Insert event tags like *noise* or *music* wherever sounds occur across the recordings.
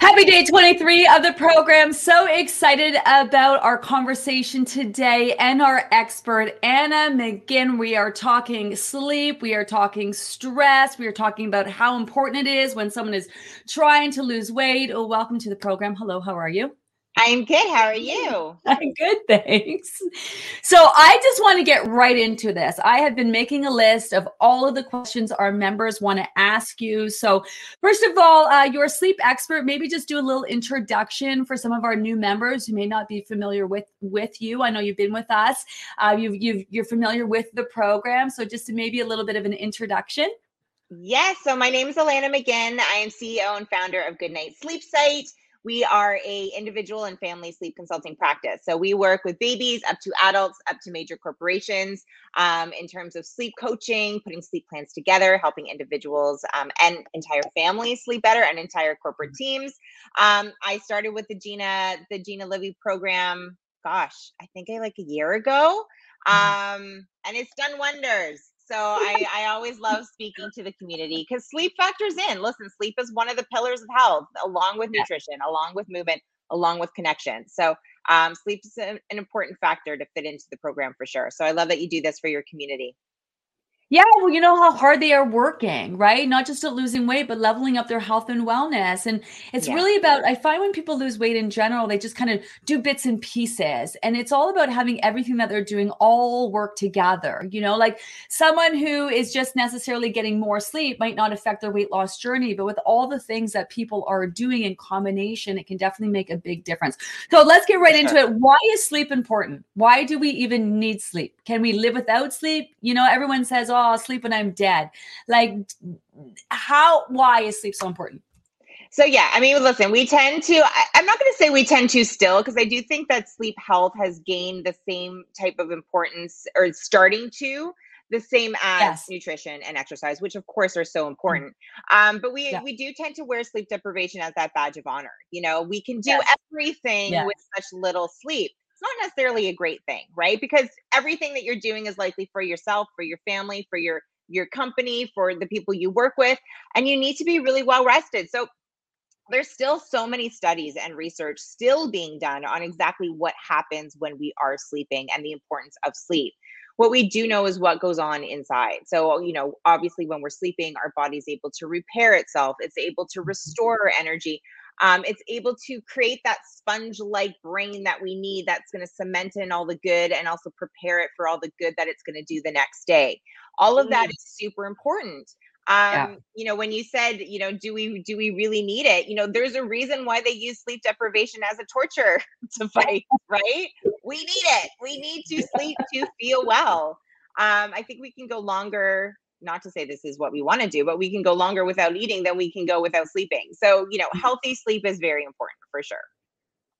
Happy day 23 of the program. So excited about our conversation today and our expert, Alanna McGinn. We are talking sleep, we are talking stress, we are talking about how important it is when someone is trying to lose weight. Oh, welcome to the program. Hello, how are you? I'm good. How are you? *laughs* I'm good, thanks. So, I just want to get right into this. I have been making a list of all of the questions our members want to ask you. So, first of all, uh, you're a sleep expert. Maybe just do a little introduction for some of our new members who may not be familiar with with you. I know you've been with us. Uh, you've, you've you're familiar with the program. So, just maybe a little bit of an introduction. Yes. So, my name is Alanna McGinn. I am CEO and founder of Good Night Sleep Site we are a individual and family sleep consulting practice so we work with babies up to adults up to major corporations um, in terms of sleep coaching putting sleep plans together helping individuals um, and entire families sleep better and entire corporate mm-hmm. teams um, i started with the gina the gina livy program gosh i think i like a year ago mm-hmm. um, and it's done wonders so I, I always love speaking to the community because sleep factors in. Listen, sleep is one of the pillars of health, along with nutrition, along with movement, along with connection. So um, sleep is an important factor to fit into the program for sure. So I love that you do this for your community. Yeah, well, you know how hard they are working, right? Not just at losing weight, but leveling up their health and wellness. And it's yeah. really about, I find when people lose weight in general, they just kind of do bits and pieces. And it's all about having everything that they're doing all work together. You know, like someone who is just necessarily getting more sleep might not affect their weight loss journey, but with all the things that people are doing in combination, it can definitely make a big difference. So let's get right into it. Why is sleep important? Why do we even need sleep? Can we live without sleep? You know, everyone says, oh, I'll sleep when I'm dead. Like, how, why is sleep so important? So yeah, I mean, listen, we tend to. I, am not going to say we tend to still because I do think that sleep health has gained the same type of importance or starting to the same as yes. nutrition and exercise, which of course are so mm-hmm. important. Um, but we yeah. we do tend to wear sleep deprivation as that badge of honor. You know, we can do yes. everything yes. with such little sleep it's not necessarily a great thing, right? Because everything that you're doing is likely for yourself, for your family, for your your company, for the people you work with, and you need to be really well rested. So there's still so many studies and research still being done on exactly what happens when we are sleeping and the importance of sleep. What we do know is what goes on inside. So, you know, obviously, when we're sleeping, our body's able to repair itself, it's able to mm-hmm. restore energy. Um, it's able to create that sponge like brain that we need that's going to cement in all the good and also prepare it for all the good that it's going to do the next day. All of that mm. super important. Um, yeah. you know, when you said, you know, do we do we really need it? You know, there's a reason why they use sleep deprivation as a torture *laughs* to fight, right? We need it. We need to sleep to feel well. Um, I think we can go longer not to say this is what we want to do, but we can go longer without eating than we can go without sleeping. So, you know, mm-hmm. healthy sleep is very important for sure.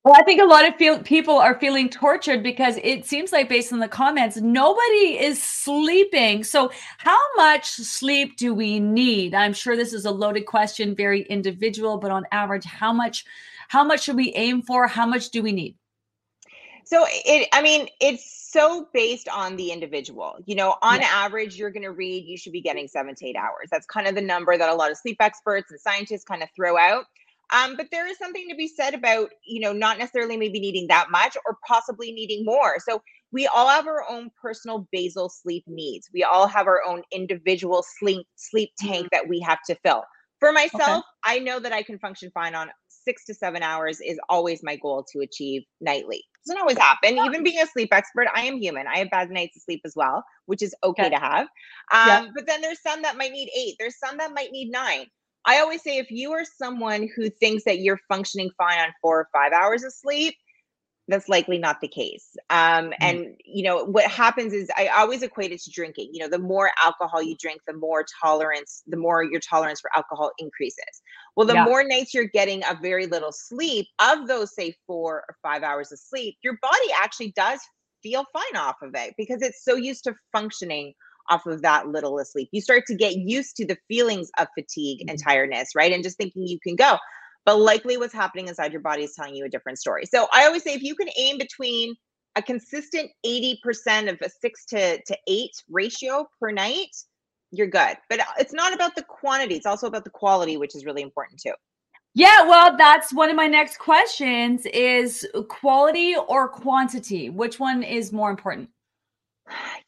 Well, I think a lot of feel, people are feeling tortured because it seems like, based on the comments, nobody is sleeping. So, how much sleep do we need? I'm sure this is a loaded question, very individual, but on average, how much? How much should we aim for? How much do we need? So, it. I mean, it's so based on the individual. You know, on yeah. average, you're going to read, you should be getting seven to eight hours. That's kind of the number that a lot of sleep experts and scientists kind of throw out. Um, but there is something to be said about, you know, not necessarily maybe needing that much or possibly needing more. So we all have our own personal basal sleep needs. We all have our own individual sleep sleep tank mm-hmm. that we have to fill. For myself, okay. I know that I can function fine on six to seven hours is always my goal to achieve nightly doesn't always happen. Even being a sleep expert, I am human. I have bad nights of sleep as well, which is okay, okay. to have. Um, yeah. But then there's some that might need eight. There's some that might need nine. I always say if you are someone who thinks that you're functioning fine on four or five hours of sleep, that's likely not the case. Um, mm. And you know what happens is I always equate it to drinking. You know, the more alcohol you drink, the more tolerance, the more your tolerance for alcohol increases. Well, the yeah. more nights you're getting a very little sleep, of those say four or five hours of sleep, your body actually does feel fine off of it because it's so used to functioning off of that little sleep. You start to get used to the feelings of fatigue and mm-hmm. tiredness, right? And just thinking you can go. But likely what's happening inside your body is telling you a different story. So I always say if you can aim between a consistent 80% of a six to, to eight ratio per night, you're good. But uh, it's not about the quantity, it's also about the quality, which is really important too. Yeah, well, that's one of my next questions is quality or quantity? Which one is more important?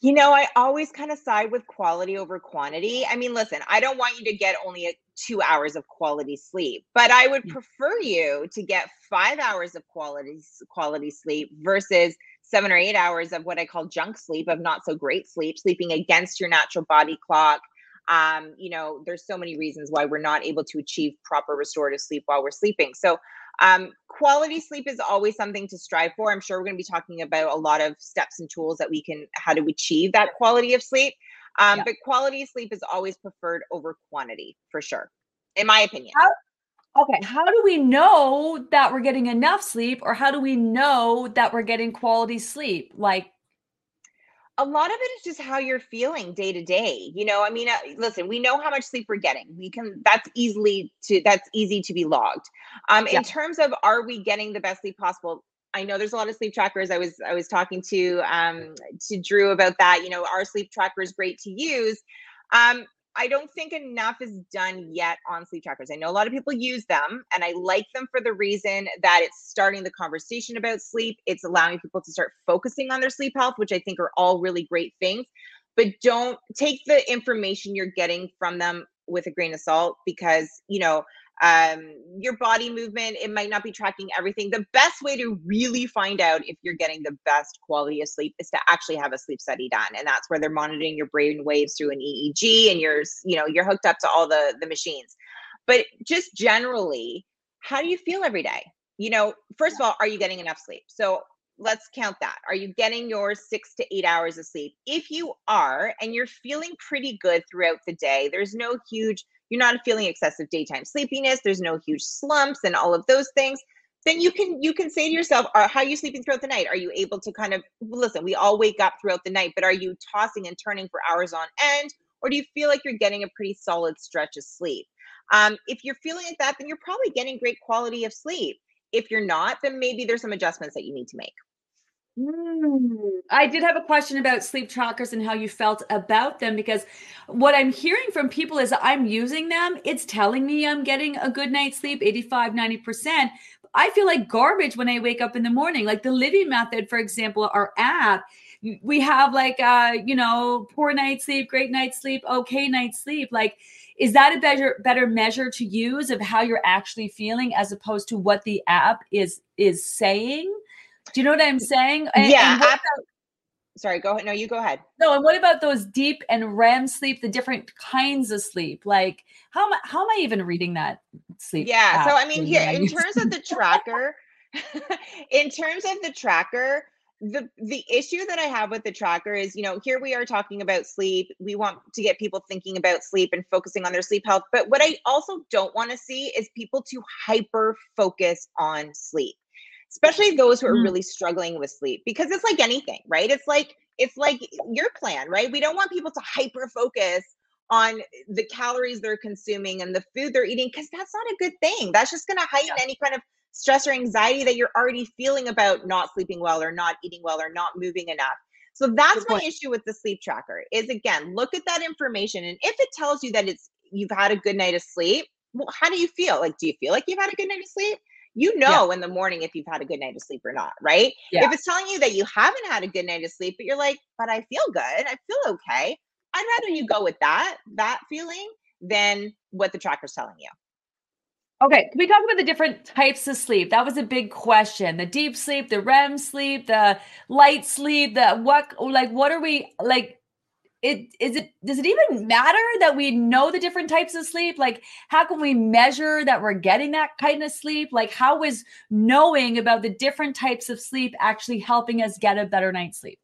You know, I always kind of side with quality over quantity. I mean, listen, I don't want you to get only a, two hours of quality sleep, but I would mm. prefer you to get five hours of quality quality sleep versus seven or eight hours of what I call junk sleep, of not so great sleep, sleeping against your natural body clock. Um, you know, there's so many reasons why we're not able to achieve proper restorative sleep while we're sleeping. So um, quality sleep is always something to strive for. I'm sure we're going to be talking about a lot of steps and tools that we can how to achieve that quality of sleep. Um, yeah. But quality sleep is always preferred over quantity for sure, in my opinion. How, okay, how do we know that we're getting enough sleep, or how do we know that we're getting quality sleep? Like a lot of it is just how you're feeling day to day you know i mean uh, listen we know how much sleep we're getting we can that's easily to that's easy to be logged. Um in terms of are we getting the best sleep possible i know there's a lot of sleep trackers i was i was talking to um to drew about that you know our sleep tracker is great to use? Um I don't think enough is done yet on sleep trackers. I know a lot of people use them, and I like them for the reason that it's starting the conversation about sleep. It's allowing people to start focusing on their sleep health, which I think are all really great things. But don't take the information you're getting from them with a grain of salt because, you know, um, your body movement. It might not be tracking everything. The best way to really find out if you're getting the best quality of sleep is to actually have a sleep study done, and that's where they're monitoring your brain waves through an EEG, and you're you know you're hooked up to all the the machines. But just generally, how do you feel every day? You know, first of all, are you getting enough sleep? So let's count that. Are you getting your six to eight hours of sleep? If you are, and you're feeling pretty good throughout the day, there's no huge you're not feeling excessive daytime sleepiness there's no huge slumps and all of those things then you can you can say to yourself how are you sleeping throughout the night? Are you able to kind of listen we all wake up throughout the night but are you tossing and turning for hours on end or do you feel like you're getting a pretty solid stretch of sleep? Um, if you're feeling like that then you're probably getting great quality of sleep. If you're not then maybe there's some adjustments that you need to make Mm. I did have a question about sleep trackers and how you felt about them because what I'm hearing from people is I'm using them. It's telling me I'm getting a good night's sleep, 85, 90%. I feel like garbage when I wake up in the morning. Like the Livy Method, for example, our app, we have like, uh, you know, poor night sleep, great night sleep, okay night sleep. Like, is that a better better measure to use of how you're actually feeling as opposed to what the app is is saying? Do you know what I'm saying? And, yeah. And about, sorry, go ahead. No, you go ahead. No, and what about those deep and REM sleep, the different kinds of sleep? Like, how am I, how am I even reading that sleep? Yeah. So, I mean, here, in terms of the *laughs* tracker, *laughs* in terms of the tracker, the the issue that I have with the tracker is, you know, here we are talking about sleep. We want to get people thinking about sleep and focusing on their sleep health. But what I also don't want to see is people to hyper focus on sleep especially those who are mm. really struggling with sleep because it's like anything right? It's like it's like your plan right? We don't want people to hyper focus on the calories they're consuming and the food they're eating because that's not a good thing. That's just going to heighten yeah. any kind of stress or anxiety that you're already feeling about not sleeping well or not eating well or not moving enough. So that's my issue with the sleep tracker is again look at that information and if it tells you that it's you've had a good night of sleep well how do you feel? Like do you feel like you've had a good night of sleep you know yeah. in the morning if you've had a good night of sleep or not, right? Yeah. If it's telling you that you haven't had a good night of sleep, but you're like, but I feel good, I feel okay. I'd rather you go with that, that feeling than what the tracker's telling you. Okay, can we talk about the different types of sleep? That was a big question. The deep sleep, the REM sleep, the light sleep, the what like what are we like it is it does it even matter that we know the different types of sleep? Like, how can we measure that we're getting that kind of sleep? Like, how is knowing about the different types of sleep actually helping us get a better night's sleep?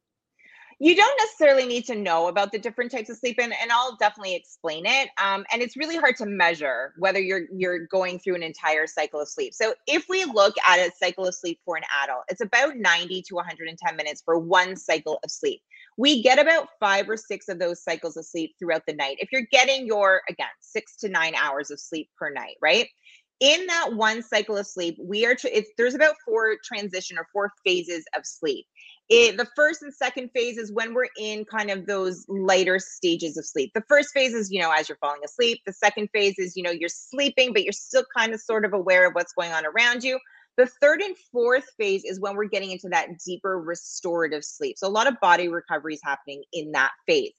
You don't necessarily need to know about the different types of sleep and, and i'll definitely explain it um, and it's really hard to measure whether you're you're going through an entire cycle of sleep. So if we look at a cycle of sleep for an adult it's about 90 to 110 minutes for one cycle of sleep. We get about five or six of those cycles of sleep throughout the night if you're getting your again six to nine hours of sleep per night right? In that one cycle of sleep we are tr- there's about four transition or four phases of sleep it, the first and second phase is when we're in kind of those lighter stages of sleep. The first phase is, you know, as you're falling asleep. The second phase is, you know, you're sleeping, but you're still kind of sort of aware of what's going on around you. The third and fourth phase is when we're getting into that deeper restorative sleep. So a lot of body recovery is happening in that phase.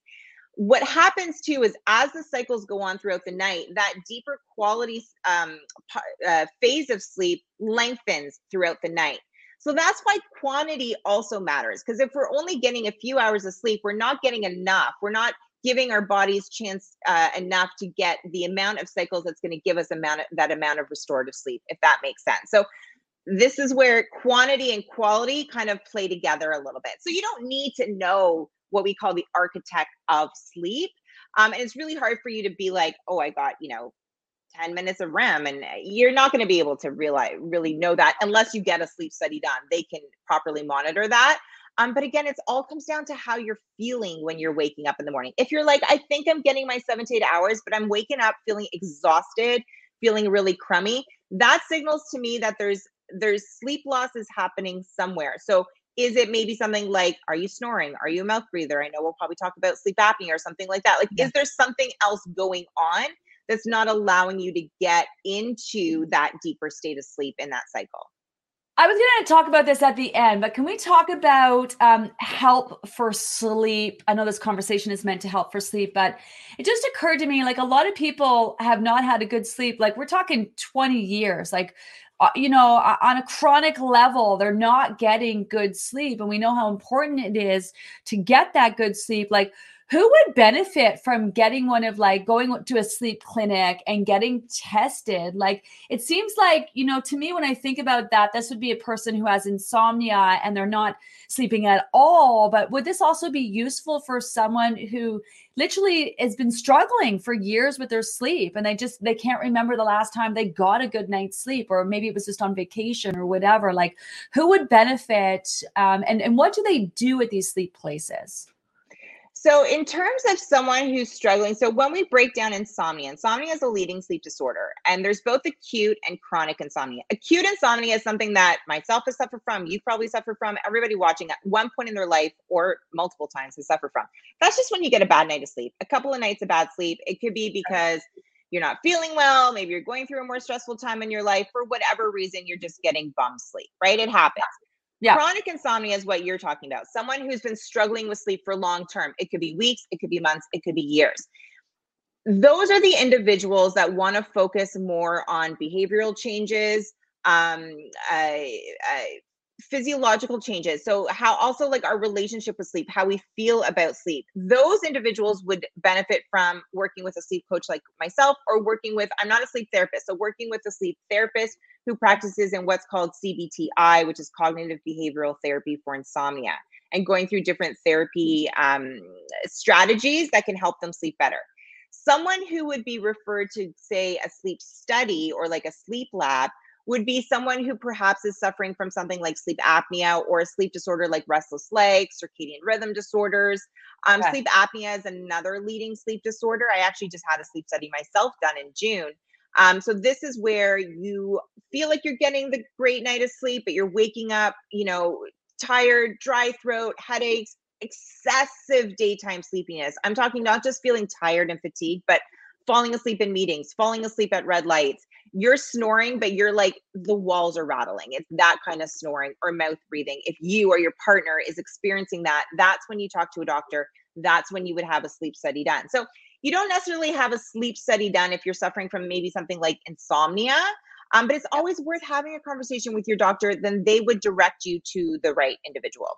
What happens too is as the cycles go on throughout the night, that deeper quality um, uh, phase of sleep lengthens throughout the night. So that's why quantity also matters. Because if we're only getting a few hours of sleep, we're not getting enough. We're not giving our bodies chance uh, enough to get the amount of cycles that's going to give us amount of, that amount of restorative sleep, if that makes sense. So this is where quantity and quality kind of play together a little bit. So you don't need to know what we call the architect of sleep. Um, and it's really hard for you to be like, oh, I got, you know, 10 minutes of REM. And uh, you're not going to be able to realize, really know that unless you get a sleep study done. They can properly monitor that. Um, but again, it's all comes down to how you're feeling when you're waking up in the morning. If you're like, I think I'm getting my seven to eight hours, but I'm waking up feeling exhausted, feeling really crummy, that signals to me that there's there's sleep loss is happening somewhere. So is it maybe something like are you snoring are you a mouth breather i know we'll probably talk about sleep apnea or something like that like yeah. is there something else going on that's not allowing you to get into that deeper state of sleep in that cycle. I was going to talk about this at the end, but can we talk about um, help for sleep? I know this conversation is meant to help for sleep, but it just occurred to me like a lot of people have not had a good sleep. Like we're talking 20 years, like, uh, you know, on a chronic level, they're not getting good sleep. And we know how important it is to get that good sleep. Like, who would benefit from getting one of like going to a sleep clinic and getting tested? Like it seems like you know to me when i think about that this would be a person who has insomnia and they're not sleeping at all but would this also be useful for someone who literally has been struggling for years with their sleep and they just they can't remember the last time they got a good night's sleep or maybe it was just on vacation or whatever? Like who would benefit um, and and what do they do at these sleep places so, in terms of someone who's struggling, so when we break down insomnia, insomnia is a leading sleep disorder, and there's both acute and chronic insomnia. Acute insomnia is something that myself has suffered from, you probably suffer from, everybody watching at one point in their life or multiple times has suffered from. That's just when you get a bad night of sleep, a couple of nights of bad sleep. It could be because you're not feeling well, maybe you're going through a more stressful time in your life, for whatever reason, you're just getting bum sleep, right? It happens. Yeah. Chronic insomnia is what you're talking about. Someone who's been struggling with sleep for long term. It could be weeks, it could be months, it could be years. Those are the individuals that want to focus more on behavioral changes, um, uh, uh, physiological changes. So how also like our relationship with sleep how we feel about sleep. Those individuals would benefit from working with a sleep coach like myself or working with i'm not a sleep therapist so working with a sleep therapist who practices in what's called cbti which is cognitive behavioral therapy for insomnia and going through different therapy um, strategies that can help them sleep better. Someone who would be referred to say a sleep study or like a sleep lab would be someone who perhaps is suffering from something like sleep apnea or a sleep disorder like restless legs, circadian rhythm disorders. Um, okay. Sleep apnea is another leading sleep disorder. I actually just had a sleep study myself done in June. Um, so this is where you feel like you're getting the great night of sleep, but you're waking up, you know, tired, dry throat, headaches, excessive daytime sleepiness. I'm talking not just feeling tired and fatigued, but falling asleep in meetings, falling asleep at red lights, you're snoring, but you're like the walls are rattling. It's that kind of snoring or mouth breathing. If you or your partner is experiencing that, that's when you talk to a doctor. That's when you would have a sleep study done. So you don't necessarily have a sleep study done if you're suffering from maybe something like insomnia. Um, but it's always worth having a conversation with your doctor. Then they would direct you to the right individual.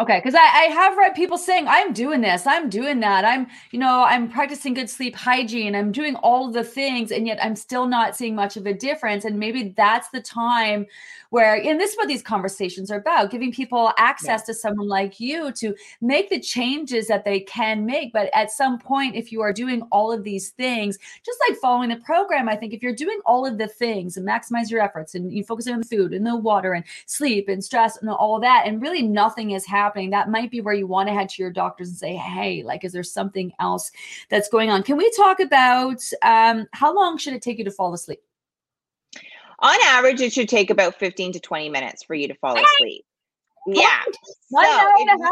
Okay, because I, I have read people saying, I'm doing this, I'm doing that, I'm, you know, I'm practicing good sleep hygiene, I'm doing all the things, and yet I'm still not seeing much of a difference. And maybe that's the time where, and this is what these conversations are about giving people access yeah. to someone like you to make the changes that they can make. But at some point, if you are doing all of these things, just like following the program, I think if you're doing all of the things and maximize your efforts and you focus on the food and the water and sleep and stress and all that, and really nothing is happening happening, that might be where you want to head to your doctors and say, hey, like, is there something else that's going on? Can we talk about um, how long should it take you to fall asleep? On average, it should take about 15 to 20 minutes for you to fall asleep. Yeah. So *laughs* if,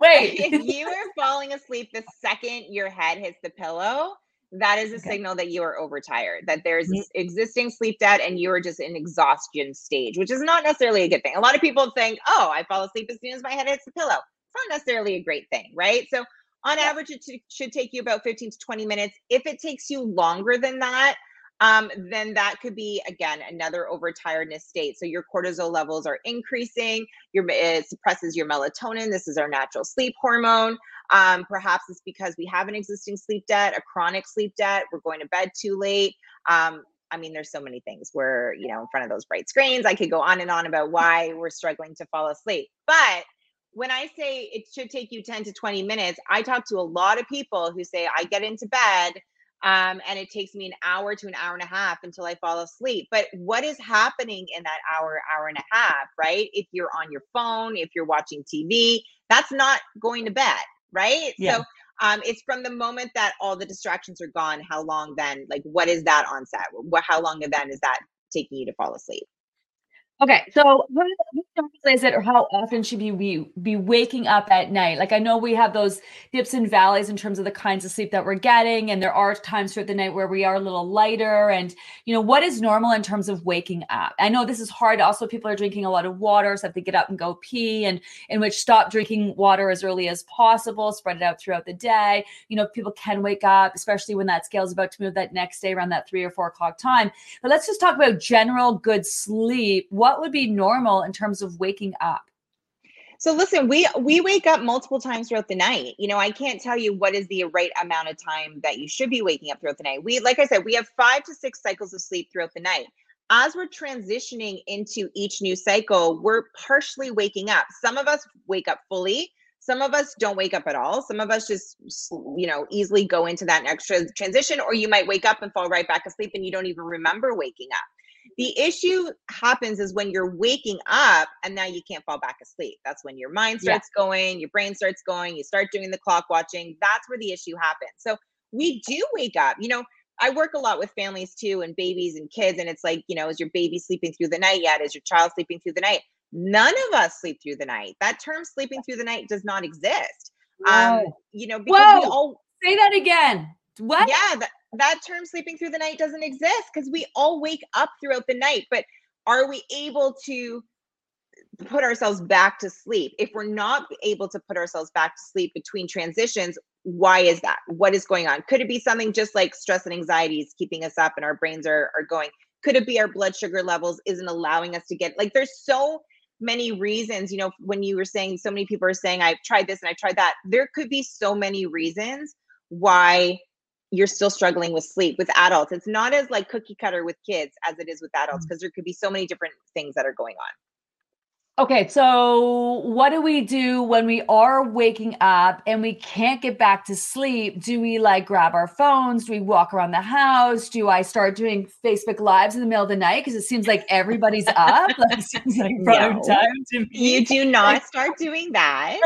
Wait. if you are falling asleep the second your head hits the pillow, that is a okay. signal that you are overtired, that there's mm-hmm. existing sleep debt and you are just in exhaustion stage, which is not necessarily a good thing. A lot of people think, oh, I fall asleep as soon as my head hits the pillow. It's not necessarily a great thing, right? So, on yeah. average, it t- should take you about 15 to 20 minutes. If it takes you longer than that, um, then that could be again another overtiredness state. So your cortisol levels are increasing. Your it suppresses your melatonin. This is our natural sleep hormone. Um, perhaps it's because we have an existing sleep debt, a chronic sleep debt. We're going to bed too late. Um, I mean, there's so many things where you know in front of those bright screens. I could go on and on about why we're struggling to fall asleep, but when I say it should take you 10 to 20 minutes, I talk to a lot of people who say, I get into bed um, and it takes me an hour to an hour and a half until I fall asleep. But what is happening in that hour, hour and a half, right? If you're on your phone, if you're watching TV, that's not going to bed, right? Yeah. So um, it's from the moment that all the distractions are gone. How long then? Like, what is that onset? What? How long then is that taking you to fall asleep? Okay, so what is it, or how often should we be, be waking up at night? Like I know we have those dips and valleys in terms of the kinds of sleep that we're getting, and there are times throughout the night where we are a little lighter. And you know, what is normal in terms of waking up? I know this is hard. Also, people are drinking a lot of water, so have to get up and go pee, and in which stop drinking water as early as possible, spread it out throughout the day. You know, people can wake up, especially when that scale is about to move that next day around that three or four o'clock time. But let's just talk about general good sleep. What what would be normal in terms of waking up? So listen, we we wake up multiple times throughout the night. You know, I can't tell you what is the right amount of time that you should be waking up throughout the night. We like I said, we have 5 to 6 cycles of sleep throughout the night. As we're transitioning into each new cycle, we're partially waking up. Some of us wake up fully, some of us don't wake up at all. Some of us just, you know, easily go into that next transition, or you might wake up and fall right back asleep and you don't even remember waking up. The issue happens is when you're waking up and now you can't fall back asleep. That's when your mind starts yeah. going, your brain starts going, you start doing the clock watching. That's where the issue happens. So we do wake up. You know, I work a lot with families too and babies and kids. And it's like, you know, is your baby sleeping through the night yet? Is your child sleeping through the night? None of us sleep through the night. That term sleeping through the night does not exist. Um, you know, because Whoa. we all say that again. What? Yeah, that, that term sleeping through the night doesn't exist because we all wake up throughout the night. But are we able to put ourselves back to sleep? If we're not able to put ourselves back to sleep between transitions, why is that? What is going on? Could it be something just like stress and anxiety is keeping us up and our brains are, are going? Could it be our blood sugar levels isn't allowing us to get like there's so many reasons, you know, when you were saying so many people are saying I've tried this and I tried that, there could be so many reasons why you're still struggling with sleep with adults it's not as like cookie cutter with kids as it is with adults because mm. there could be so many different things that are going on Okay, so what do we do when we are waking up and we can't get back to sleep? Do we like grab our phones? Do we walk around the house? Do I start doing Facebook lives in the middle of the night because it seems like everybody's up? Like it seems like *laughs* prime no, time to me. You do not start doing that.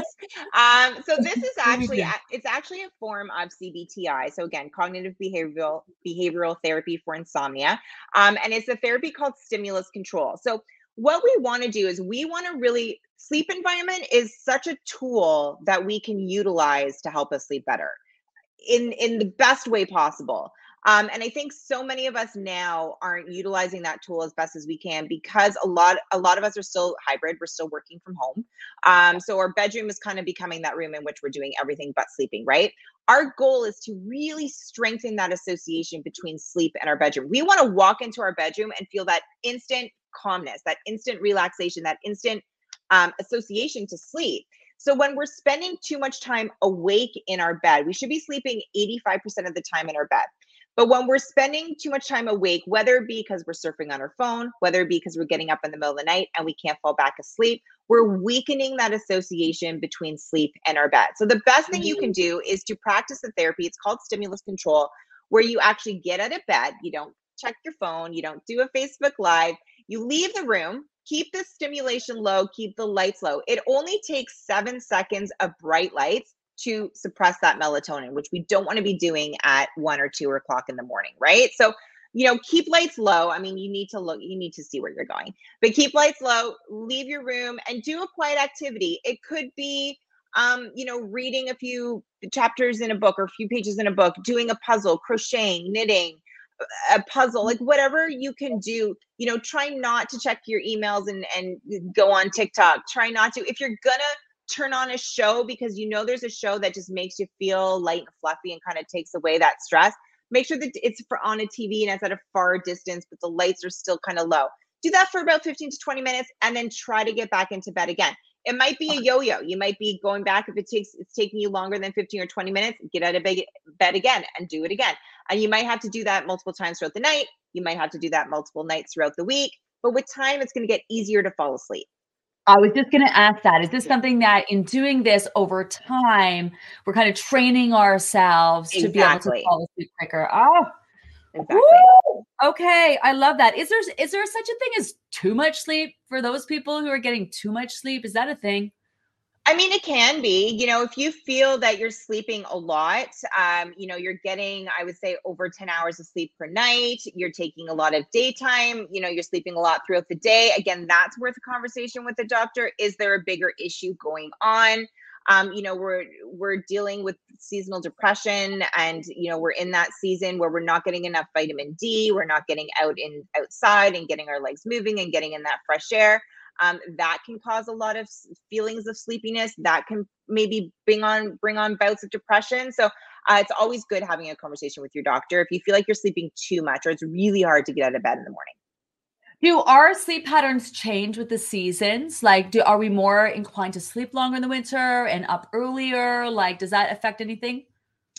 Um, so this is *laughs* actually it's actually a form of CBTI. So again, cognitive behavioral behavioral therapy for insomnia, um, and it's a therapy called stimulus control. So what we want to do is we want to really sleep environment is such a tool that we can utilize to help us sleep better in in the best way possible. Um, and i think so many of us now aren't utilizing that tool as best as we can because a lot a lot of us are still hybrid we're still working from home. Um, so our bedroom is kind of becoming that room in which we're doing everything but sleeping right? Our goal is to really strengthen that association between sleep and our bedroom. We want to walk into our bedroom and feel that instant calmness, that instant relaxation, that instant um, association to sleep. So when we're spending too much time awake in our bed, we should be sleeping 85% of the time in our bed. But when we're spending too much time awake, whether it be because we're surfing on our phone, whether it be because we're getting up in the middle of the night and we can't fall back asleep, we're weakening that association between sleep and our bed. So the best thing you can mm. do is to practice the therapy. It's called stimulus control, where you actually get out of bed, you don't check your phone, you don't do a Facebook Live, you leave the room, keep the stimulation low, keep the lights low. It only takes seven seconds of bright lights to suppress that melatonin, which we don't want to be doing at one or two o'clock in the morning, right? So, you know, keep lights low. I mean, you need to look, you need to see where you're going, but keep lights low, leave your room and do a quiet activity. It could be, um, you know, reading a few chapters in a book or a few pages in a book, doing a puzzle, crocheting, knitting, a puzzle like mm-hmm. whatever you can do you know try not to check your emails and and mm, go on tiktok try not to if you're gonna turn on a show because you know there's a show that just makes you feel light and fluffy and kind of takes away that stress. Make sure that it's for on a TV and it's at a far distance, but the lights are still kind of low. Do that for about 15 to 20 minutes and then try to get back into bed again. It might be a yo-yo. You might be going back if it takes it's taking you longer than 15 or 20 minutes, get out of bed again and do it again. And you might have to do that multiple times throughout the night. You might have to do that multiple nights throughout the week. But with time, it's going to get easier to fall asleep. I was just going to ask that. Is this something that in doing this over time, we're kind of training ourselves exactly. to be able to fall asleep quicker? Oh, exactly. Woo! Okay, I love that. Is there is there such a thing as too much sleep for those people who are getting too much sleep? Is that a thing? I mean, it can be. You know, if you feel that you're sleeping a lot, um, you know, you're getting, I would say, over 10 hours of sleep per night. You're taking a lot of daytime, you know, you're sleeping a lot throughout the day. Again, that's worth a conversation with the doctor. Is there a bigger issue going on? Um, you know, we're we're dealing with seasonal depression, and you know, we're in that season where we're not getting enough vitamin D. We're not getting out in outside and getting our legs moving and getting in that fresh air um, that can cause a lot of feelings of sleepiness that can maybe bring on bring on bouts of depression so uh, it's always good having a conversation with your doctor if you feel like you're sleeping too much or it's really hard to get out of bed in the morning do our sleep patterns change with the seasons? Like do are we more inclined to sleep longer in the winter and up earlier? Like does that affect anything?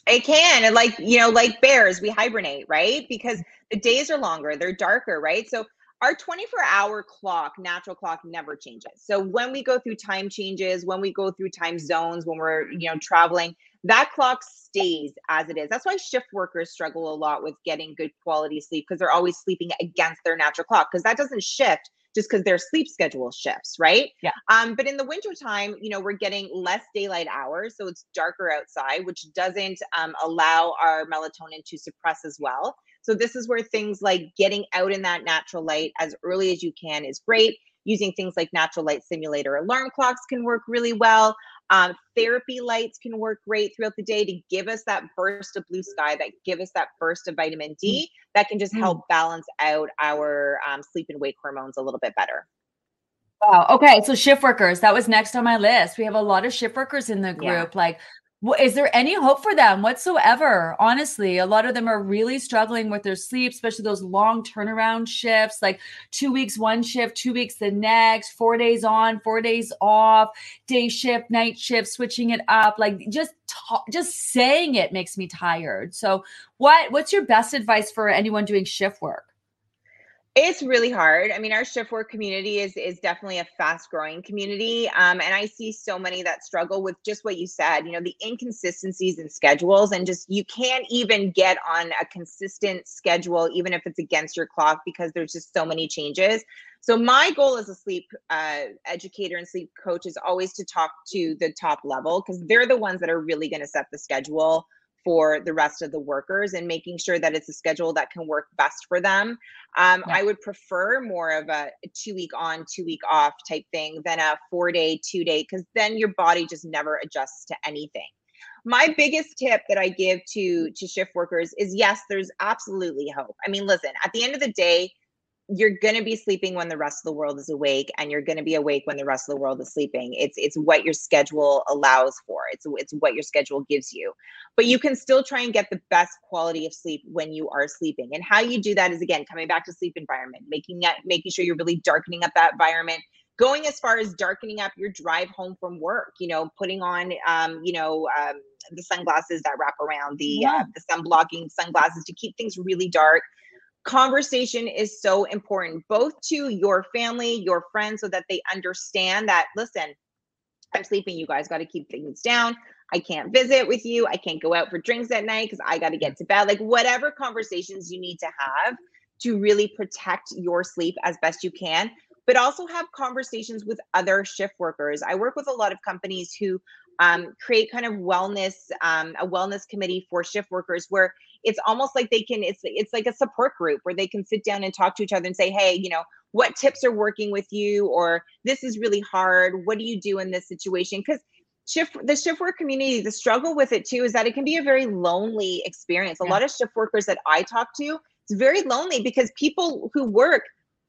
It can and like you know like bears we hibernate right? Because the days are longer they're darker right? So our 24 hour clock, natural clock never changes. So when we go through time changes, when we go through time zones, when we're, you know, traveling, that clock stays as it is. That's why shift workers struggle a lot with getting good quality sleep because they're always sleeping against their natural clock because that doesn't shift just because their sleep schedule shifts, right? Yeah. Um, but in the wintertime, you know, we're getting less daylight hours, so it's darker outside, which doesn't um, allow our melatonin to suppress as well. So this is where things like getting out in that natural light as early as you can is great. Using things like natural light simulator alarm clocks can work really well. Um, therapy lights can work great throughout the day to give us that burst of blue sky, that give us that burst of vitamin D, mm. that can just help mm. balance out our um, sleep and wake hormones a little bit better. Wow. Okay. So shift workers, that was next on my list. We have a lot of shift workers in the group. Yeah. Like is there any hope for them whatsoever? Honestly, a lot of them are really struggling with their sleep, especially those long turnaround shifts, like two weeks one shift, two weeks the next, four days on, four days off, day shift, night shift, switching it up. Like just just saying it makes me tired. So, what what's your best advice for anyone doing shift work? It's really hard. I mean, our shift work community is is definitely a fast growing community, um, and I see so many that struggle with just what you said. You know, the inconsistencies in schedules, and just you can't even get on a consistent schedule, even if it's against your clock, because there's just so many changes. So my goal as a sleep uh, educator and sleep coach is always to talk to the top level because they're the ones that are really going to set the schedule for the rest of the workers and making sure that it's a schedule that can work best for them. Um, yeah. I would prefer more of a, two week on, two week off type thing than a four day, two day, because then your body just never adjusts to anything. My biggest tip that I give to to shift workers is yes, there's absolutely hope. I mean, listen, at the end of the day, you're going to be sleeping when the rest of the world is awake and you're going to be awake when the rest of the world is sleeping. It's it's what your schedule allows for. It's it's what your schedule gives you. But you can still try and get the best quality of sleep when you are sleeping. And how you do that is again coming back to sleep environment making that making sure you're really darkening up that environment going as far as darkening up your drive home from work you know putting on um, you know um, the sunglasses that wrap around the yeah. uh, the sun blocking sunglasses to keep things really dark conversation is so important both to your family your friends so that they understand that listen i'm sleeping you guys got to keep things down. I can't visit with you i can't go out for drinks at night because i got to get to bed. Like whatever conversations you need to have to really protect your sleep as best you can but also have conversations with other shift workers. I work with a lot of companies who um, create kind of wellness um, a wellness committee for shift workers where it's almost like they can it's it's like a support group where they can sit down and talk to each other and say hey you know what tips are working with you or this is really hard what do you do in this situation because shift the shift work community the struggle with it too is that it can be a very lonely experience a yeah. lot of shift workers that i talk to it's very lonely because people who work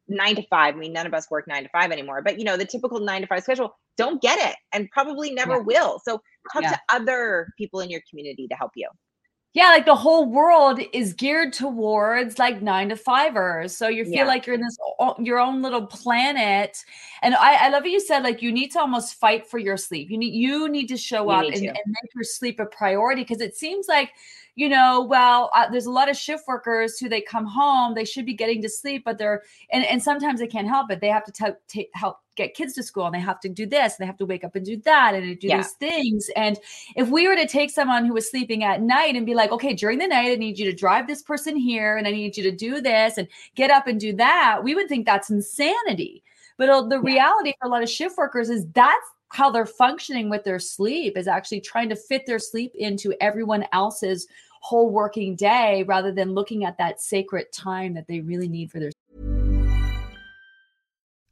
nine to five. I mean, none of us work nine to five anymore, but you know, the typical nine to five schedule don't get it and probably never yeah. will. So talk yeah. to other people in your community to help you. Yeah, like the whole world is geared towards like nine to fivers. So you feel yeah. like you're in this your own little planet. And I, I love what you said, like you need to almost fight for your sleep. You need you need to show you up and, to. and make your sleep a priority because it seems like you know, well, uh, there's a lot of shift workers who they come home, they should be getting to sleep, but they're and and sometimes they can't help it. They have to t- t- help get kids to school and they have to do this, and they have to wake up and do that and do yeah. these things. And if we were to take someone who was sleeping at night and be like, okay, during the night, I need you to drive this person here and I need you to do this and get up and do that, we would think that's insanity. But uh, the yeah. reality for a lot of shift workers is that's how they're functioning with their sleep is actually trying to fit their sleep into everyone else's whole working day rather than looking at that sacred time that they really need for their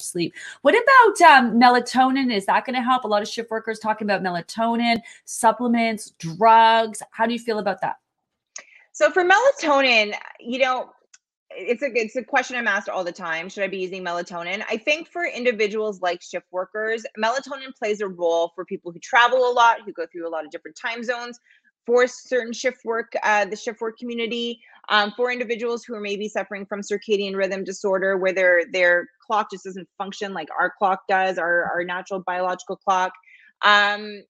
Sleep. What about um, melatonin? Is that going to help? A lot of shift workers talking about melatonin, supplements, drugs. How do you feel about that? So for melatonin, you know, it's a it's a question I'm asked all the time. Should I be using melatonin? I think for individuals like shift workers, melatonin plays a role for people who travel a lot, who go through a lot of different time zones, for certain shift work, uh, the shift work community, um, for individuals who are maybe suffering from circadian rhythm disorder, where their their clock just doesn't function like our clock does, our our natural biological clock. Um,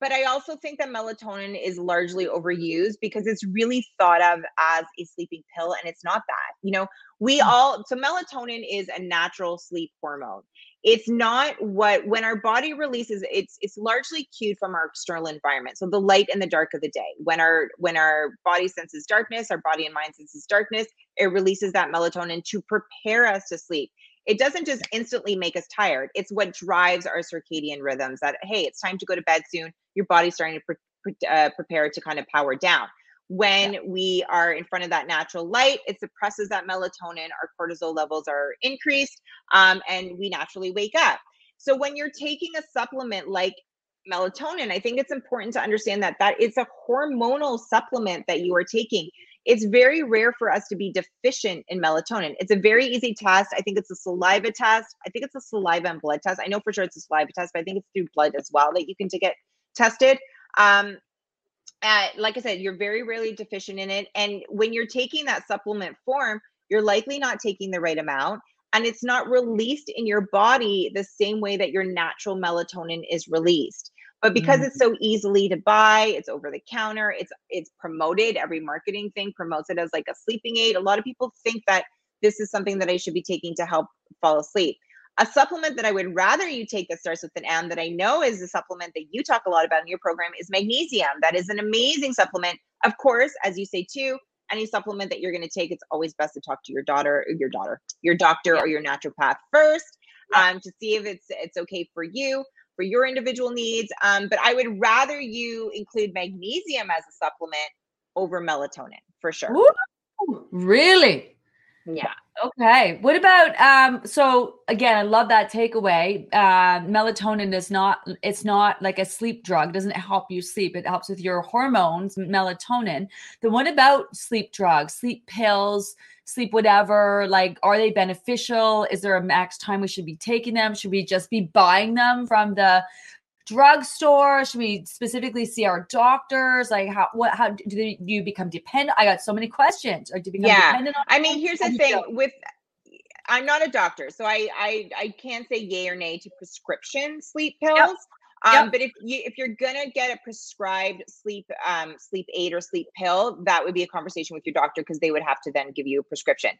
but I also think that melatonin is largely overused because it's really thought of as a sleeping pill and it's not that. You know, we mm. all so melatonin is a natural sleep hormone. It's not what when our body releases it's it's largely cued from our external environment. So the light and the dark of the day. When our when our body senses darkness, our body and mind senses darkness, it releases that melatonin to prepare us to sleep it doesn't just instantly make us tired. It's what drives our circadian rhythms that, hey, it's time to go to bed soon. Your body's starting to pre- uh, prepare to kind of power down. When yeah. we are in front of that natural light, it suppresses that melatonin. Our cortisol levels are increased, um, and we naturally wake up. So when you're taking a supplement like melatonin, I think it's important to understand that that it's a hormonal supplement that you are taking it's very rare for us to be deficient in melatonin. It's a very easy test. I think it's a saliva test. I think it's a saliva and blood test. I know for sure it's a saliva test, but I think it's through blood as well that you can to get tested. Um, uh, like I said, you're very rarely deficient in it. And when you're taking that supplement form, you're likely not taking the right amount and it's not released in your body the same way that your natural melatonin is released but because mm. it's so easily to buy it's over the counter it's it's promoted every marketing thing promotes it as like a sleeping aid a lot of people think that this is something that I should be taking to help fall asleep. A supplement that I would rather you take that starts with an M that I know is a supplement that you talk a lot about in your program is magnesium. That is an amazing supplement. Of course, as you say too, any supplement that you're going to take, it's always best to talk to your daughter, your daughter, your doctor, yeah. or your naturopath first um, to see if it's it's okay for you for your individual needs. Um, but I would rather you include magnesium as a supplement over melatonin for sure. Ooh, really? Yeah. Okay. What about um so again, I love that takeaway. Uh melatonin is not it's not like a sleep drug. It doesn't help you sleep. It helps with your hormones, melatonin. Then what about sleep drugs, sleep pills, sleep whatever? Like are they beneficial? Is there a max time we should be taking them? Should we just be buying them from the drugstore? Should we specifically see our doctors? Like how what how do, they, do you become dependent? I got so many questions. Or do you become yeah. dependent on I mean, here's the thing with I'm not a doctor, so I I I can't say yay or nay to prescription sleep pills. Yep. Um, yep. but if you if you're gonna get a prescribed sleep um sleep aid or sleep pill, that would be a conversation with your doctor because they would have to then give you a prescription.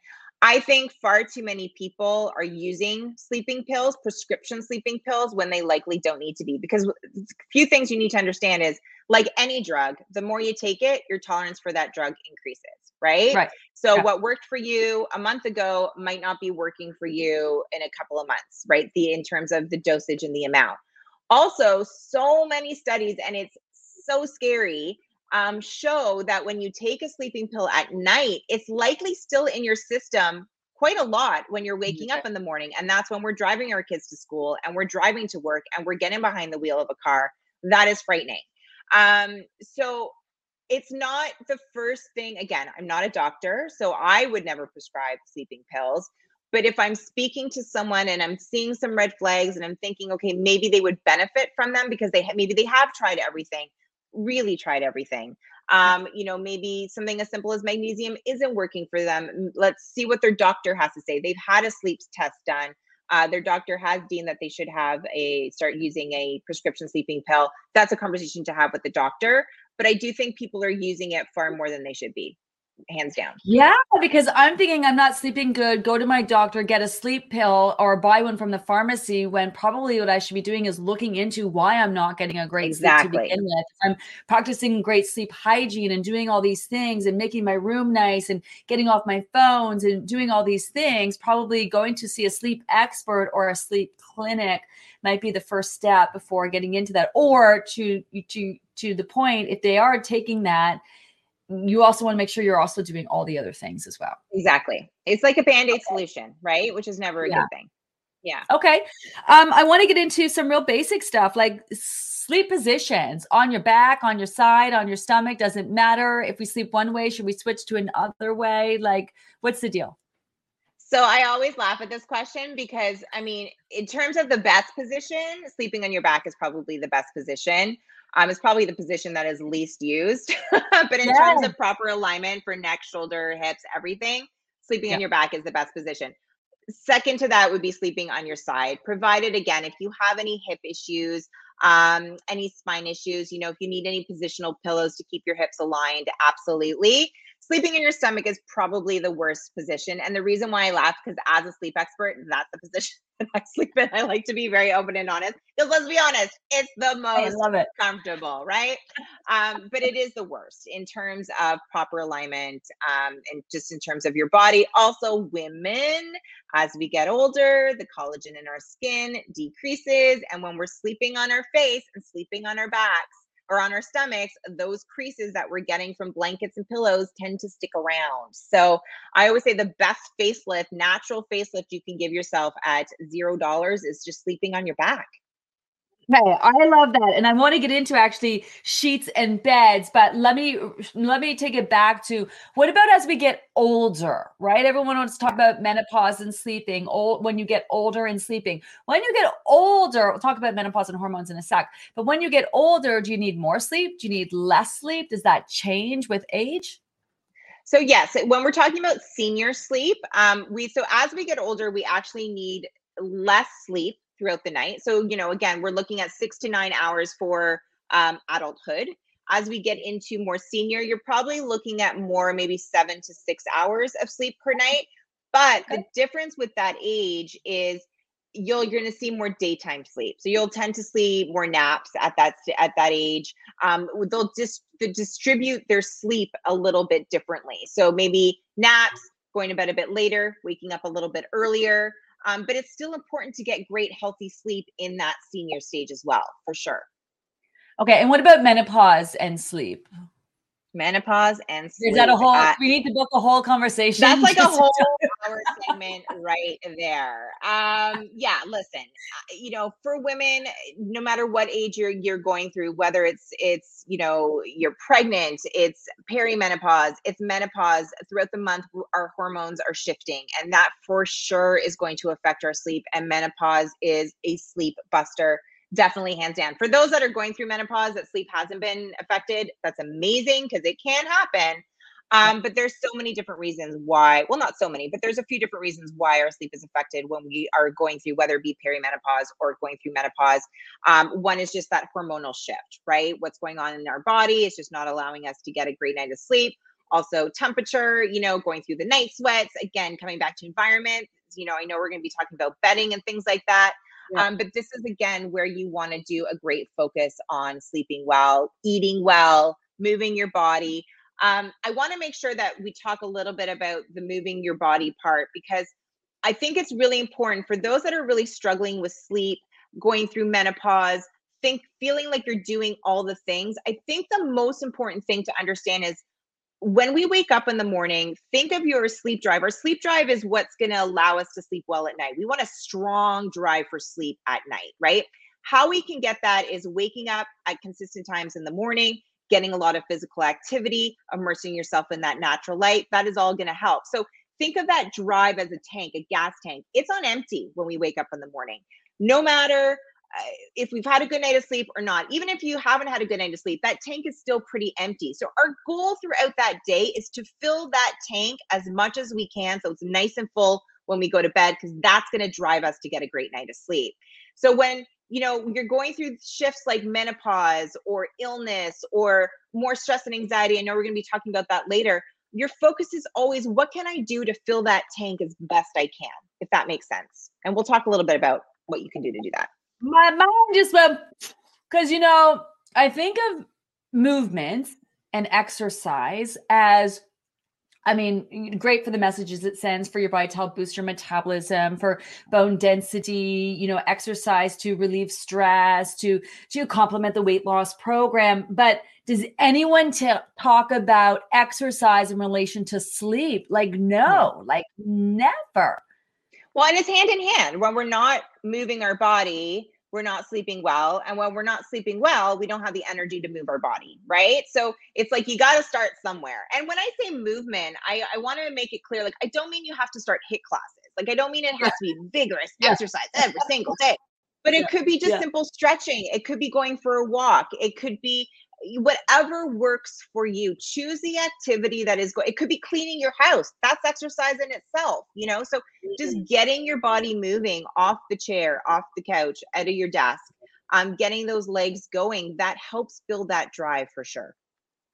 I think far too many people are using sleeping pills, prescription sleeping pills, when they likely don't need to be. Because a few things you need to understand is like any drug, the more you take it, your tolerance for that drug increases, right? Right. So yeah. what worked for you a month ago might not be working for you in a couple of months, right? The in terms of the dosage and the amount. Also, so many studies, and it's so scary um, show that when you take a sleeping pill at night, it's likely still in your system quite a lot when you're waking up in the morning. And that's when we're driving our kids to school and we're driving to work and we're getting behind the wheel of a car. That is frightening. Um, so it's not the first thing. Again, I'm not a doctor, so I would never prescribe sleeping pills. But if I'm speaking to someone and I'm seeing some red flags and I'm thinking, okay, maybe they would benefit from them because they ha- maybe they have tried everything, really tried everything. Um, you know, maybe something as simple as magnesium isn't working for them. Let's see what their doctor has to say. They've had a sleep test done. Uh, their doctor has deemed that they should have a start using a prescription sleeping pill. That's a conversation to have with the doctor. But I do think people are using it far more than they should be hands down. Yeah, because I'm thinking I'm not sleeping good. Go to my doctor, get a sleep pill, or buy one from the pharmacy. When probably what I should be doing is looking into why I'm not getting a great exactly. sleep to begin with. I'm practicing great sleep hygiene and doing all these things and making my room nice and getting off my phones and doing all these things. Probably going to see a sleep expert or a sleep clinic might be the first step before getting into that. Or to to to the point, if they are taking that you also want to make sure you're also doing all the other things as well. Exactly. It's like a band-aid okay. solution, right? Which is never a yeah. good thing. Yeah. Okay. Um, I want to get into some real basic stuff like sleep positions on your back, on your side, on your stomach. Doesn't matter if we sleep one way, should we switch to another way? Like, what's the deal? So I always laugh at this question because I mean, in terms of the best position, sleeping on your back is probably the best position um, it's probably the position that is least used. *laughs* but in yeah. terms of proper alignment for neck, shoulder, hips, everything, sleeping yeah. on your back is the best position. Second to that would be sleeping on your side, provided again, if you have any hip issues, um, any spine issues, you know, if you need any positional pillows to keep your hips aligned, absolutely sleeping in your stomach is probably the worst position. And the reason why I laugh, because as a sleep expert, that's the position *laughs* that I sleep in. I like to be very open and honest. Because let's be honest, it's the most it. comfortable, right? Um, but it is the worst in terms of proper alignment um, and just in terms of your body. Also, women, as we get older, the collagen in our skin decreases. And when we're sleeping on our face and sleeping on our backs, or on our stomachs, those creases that we're getting from blankets and pillows tend to stick around. So I always say the best facelift, natural facelift you can give yourself at zero dollars is just sleeping on your back. Okay, I love that, and I want to get into actually sheets and beds, but let me let me take it back to what about as we get older, right? Everyone wants to talk about menopause and sleeping. Old when you get older and sleeping. When you get older, we'll talk about menopause and hormones in a sec. But when you get older, do you need more sleep? Do you need less sleep? Does that change with age? So yes, when we're talking about senior sleep, um, we so as we get older, we actually need less sleep throughout the night. So, you know, again, we're looking at six to nine hours for um, adulthood. As we get into more senior, you're probably looking at more, maybe seven to six hours of sleep per night. But the difference with that age is you'll you're going to see more daytime sleep so you'll tend to sleep more naps at that at that age um, they'll just distribute their sleep a little bit differently so maybe naps going to bed a bit later waking up a little bit earlier um, but it's still important to get great healthy sleep in that senior stage as well for sure okay and what about menopause and sleep menopause and sleep. Is that a whole? Uh, we need to book a whole conversation. That's like *laughs* a whole segment right there. Um, yeah, listen, uh, you know, for women, no matter what age you're you're going through, whether it's it's you know you're pregnant, it's perimenopause, it's menopause. Throughout the month, our hormones are shifting, and that for sure is going to affect our sleep. And menopause is a sleep buster definitely hands down. For those that are going through menopause that sleep hasn't been affected, that's amazing because it can happen. Um, but there's so many different reasons why, well, not so many, but there's a few different reasons why our sleep is affected when we are going through, whether it be perimenopause or going through menopause. Um, one is just that hormonal shift, right? What's going on in our body is just not allowing us to get a great night of sleep. Also, temperature, you know, going through the night sweats, again, coming back to environment. You know, I know we're going to be talking about bedding and things like that. Yeah. Um, but this is again where you want to do a great focus on sleeping well, eating well, moving your body. Um, I want to make sure that we talk a little bit about the moving your body part because I think it's really important for those that are really struggling with sleep, going through menopause, think feeling like you're doing all the things. I think the most important thing to understand is when we wake up in the morning, think of your sleep drive. Our sleep drive is what's going to allow us to sleep well at night. We want a strong drive for sleep at night, right? How we can get that is waking up at consistent times in the morning, getting a lot of physical activity, immersing yourself in that natural light. That is all going to help. So think of that drive as a tank, a gas tank. It's on empty when we wake up in the morning. No matter uh, if we've had a good night of sleep or not, even if you haven't had a good night of sleep, that tank is still pretty empty. So, our goal throughout that day is to fill that tank as much as we can so it's nice and full when we go to bed, because that's going to drive us to get a great night of sleep. So, when you know you're going through shifts like menopause or illness or more stress and anxiety, I know we're going to be talking about that later. Your focus is always what can I do to fill that tank as best I can, if that makes sense. And we'll talk a little bit about what you can do to do that my mind just went because you know I think of movement and exercise as I mean, great for the messages it sends for your body to help boost your metabolism, for bone density, you know, exercise to relieve stress, to to complement the weight loss program. But does anyone t- talk about exercise in relation to sleep? Like, no, like never. Well, and it's hand in hand. When we're not moving our body, we're not sleeping well. And when we're not sleeping well, we don't have the energy to move our body, right? So it's like you got to start somewhere. And when I say movement, I, I want to make it clear like, I don't mean you have to start HIIT classes. Like, I don't mean it has to be vigorous yeah. exercise every single day, but it yeah. could be just yeah. simple stretching. It could be going for a walk. It could be whatever works for you. Choose the activity that is going it could be cleaning your house. That's exercise in itself you know? So just mm-hmm. getting your body moving off the chair off the couch out of your desk um getting those legs going that helps build that drive for sure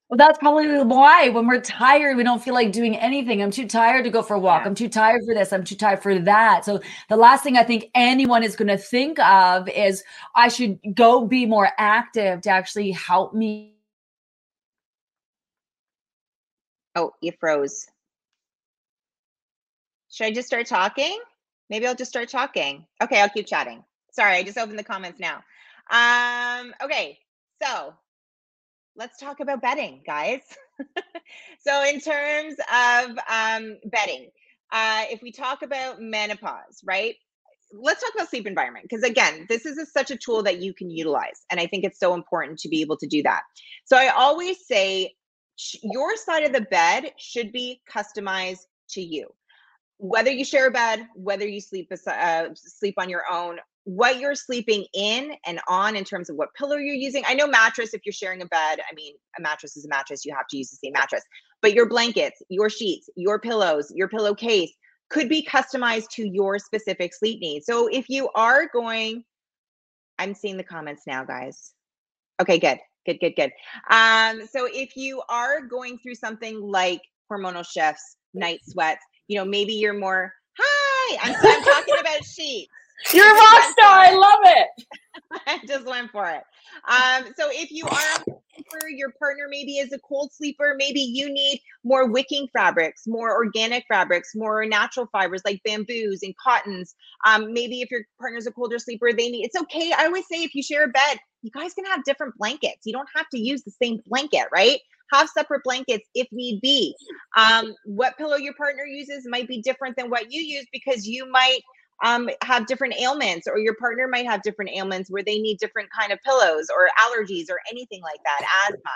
well, that's probably why when we're tired, we don't feel like doing anything. I'm too tired to go for a walk. Yeah. I'm too tired for this. I'm too tired for that. So, the last thing I think anyone is going to think of is I should go be more active to actually help me. Oh, you froze. Should I just start talking? Maybe I'll just start talking. Okay, I'll keep chatting. Sorry, I just opened the comments now. Um, okay, so let's talk about bedding, guys. *laughs* so, in terms of um, bedding, uh, if we talk about menopause, right? Let's talk about sleep environment because, again, this is a, such a tool that you can utilize. And I think it's so important to be able to do that. So, I always say your side of the bed should be customized to you. Whether you share a bed, whether you sleep uh, sleep on your own, what you're sleeping in and on in terms of what pillow you're using. I know mattress, if you're sharing a bed, I mean, a mattress is a mattress, you have to use the same mattress. But your blankets, your sheets, your pillows, your pillowcase could be customized to your specific sleep needs. So if you are going, I'm seeing the comments now, guys. Okay, good, good, good, good. Um, so if you are going through something like hormonal shifts, night sweats, you know, maybe you're more, hi, I'm, I'm talking *laughs* about sheets. You're a *laughs* rock star. I love it. *laughs* I just went for it. Um, so if you are *sighs* sleeper, your partner maybe is a cold sleeper, maybe you need more wicking fabrics, more organic fabrics, more natural fibers like bamboos and cottons. Um, maybe if your partner's a colder sleeper, they need it's okay. I always say if you share a bed, you guys can have different blankets. You don't have to use the same blanket, right? Have separate blankets if need be. Um, what pillow your partner uses might be different than what you use because you might um, have different ailments or your partner might have different ailments where they need different kind of pillows or allergies or anything like that asthma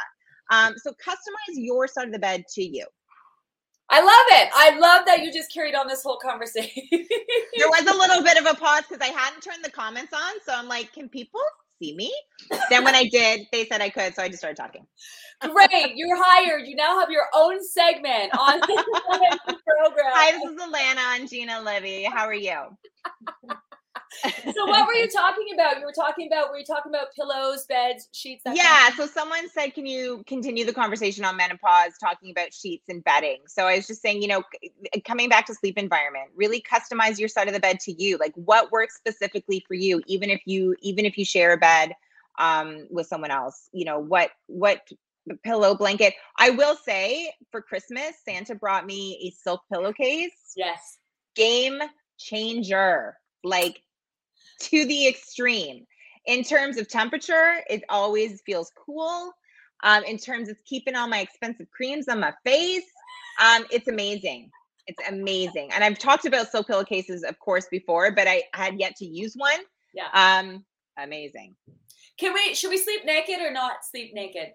um, so customize your side of the bed to you I love it. I love that you just carried on this whole conversation. there was a little *laughs* bit of a pause because I hadn't turned the comments on. So I'm like, can people see me? Then when I did, they said I could. So I just started talking. Great. You're hired. You now have your own segment on *laughs* the program. Hi, this is Alanna and Gina Livy. How are you? *laughs* so what were you talking about? You were talking about were you talking about pillows, beds, sheets? yeah. Kind of so someone said, can you continue the conversation on menopause, talking about sheets and bedding? So I was just saying, you know, coming back to sleep environment, really customize your side of the bed to you. Like what works specifically for you, even if you even if you share a bed um, with someone else. You know what what pillow blanket. I will say for Christmas, Santa brought me a silk pillowcase. Yes. Game changer. Like to the extreme. In terms of temperature, it always feels cool. Um, in terms of keeping all my expensive creams on my face, um, it's amazing. It's amazing. And I've talked about silk pillowcases, of course, before, but I had yet to use one. Yeah. Um, amazing. Can we should we sleep naked or not sleep naked?